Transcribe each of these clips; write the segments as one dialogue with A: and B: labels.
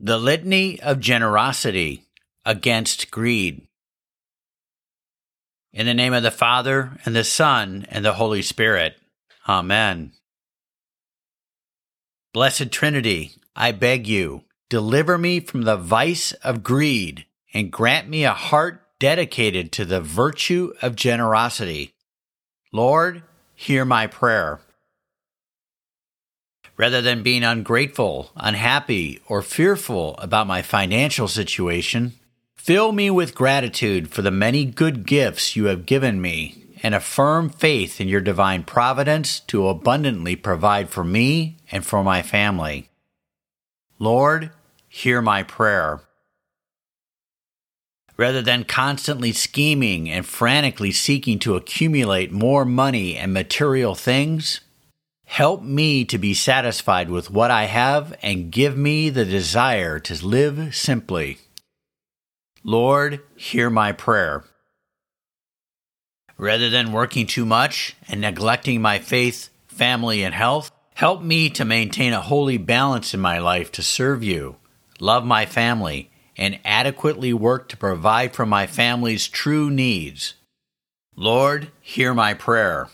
A: The Litany of Generosity Against Greed. In the name of the Father, and the Son, and the Holy Spirit. Amen. Blessed Trinity, I beg you, deliver me from the vice of greed and grant me a heart dedicated to the virtue of generosity. Lord, hear my prayer rather than being ungrateful, unhappy, or fearful about my financial situation. Fill me with gratitude for the many good gifts you have given me and a firm faith in your divine providence to abundantly provide for me and for my family. Lord, hear my prayer. Rather than constantly scheming and frantically seeking to accumulate more money and material things, Help me to be satisfied with what I have and give me the desire to live simply. Lord, hear my prayer. Rather than working too much and neglecting my faith, family, and health, help me to maintain a holy balance in my life to serve you, love my family, and adequately work to provide for my family's true needs. Lord, hear my prayer.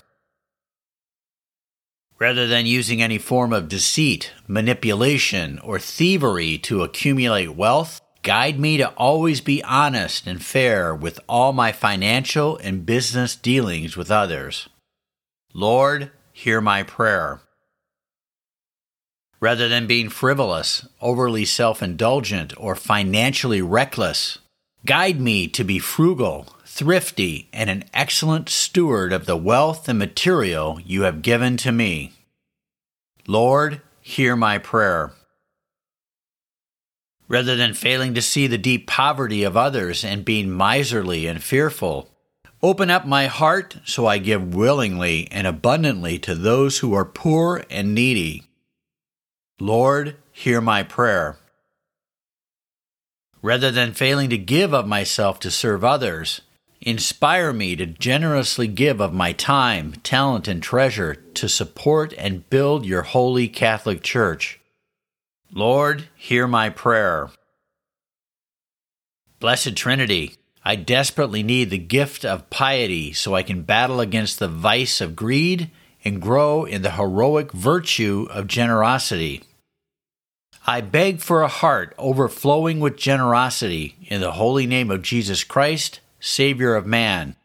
A: Rather than using any form of deceit, manipulation, or thievery to accumulate wealth, guide me to always be honest and fair with all my financial and business dealings with others. Lord, hear my prayer. Rather than being frivolous, overly self indulgent, or financially reckless, guide me to be frugal, thrifty, and an excellent steward of the wealth and material you have given to me. Lord, hear my prayer. Rather than failing to see the deep poverty of others and being miserly and fearful, open up my heart so I give willingly and abundantly to those who are poor and needy. Lord, hear my prayer. Rather than failing to give of myself to serve others, Inspire me to generously give of my time, talent, and treasure to support and build your holy Catholic Church. Lord, hear my prayer. Blessed Trinity, I desperately need the gift of piety so I can battle against the vice of greed and grow in the heroic virtue of generosity. I beg for a heart overflowing with generosity in the holy name of Jesus Christ Savior of man.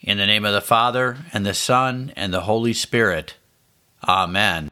A: In the name of the Father, and the Son, and the Holy Spirit. Amen.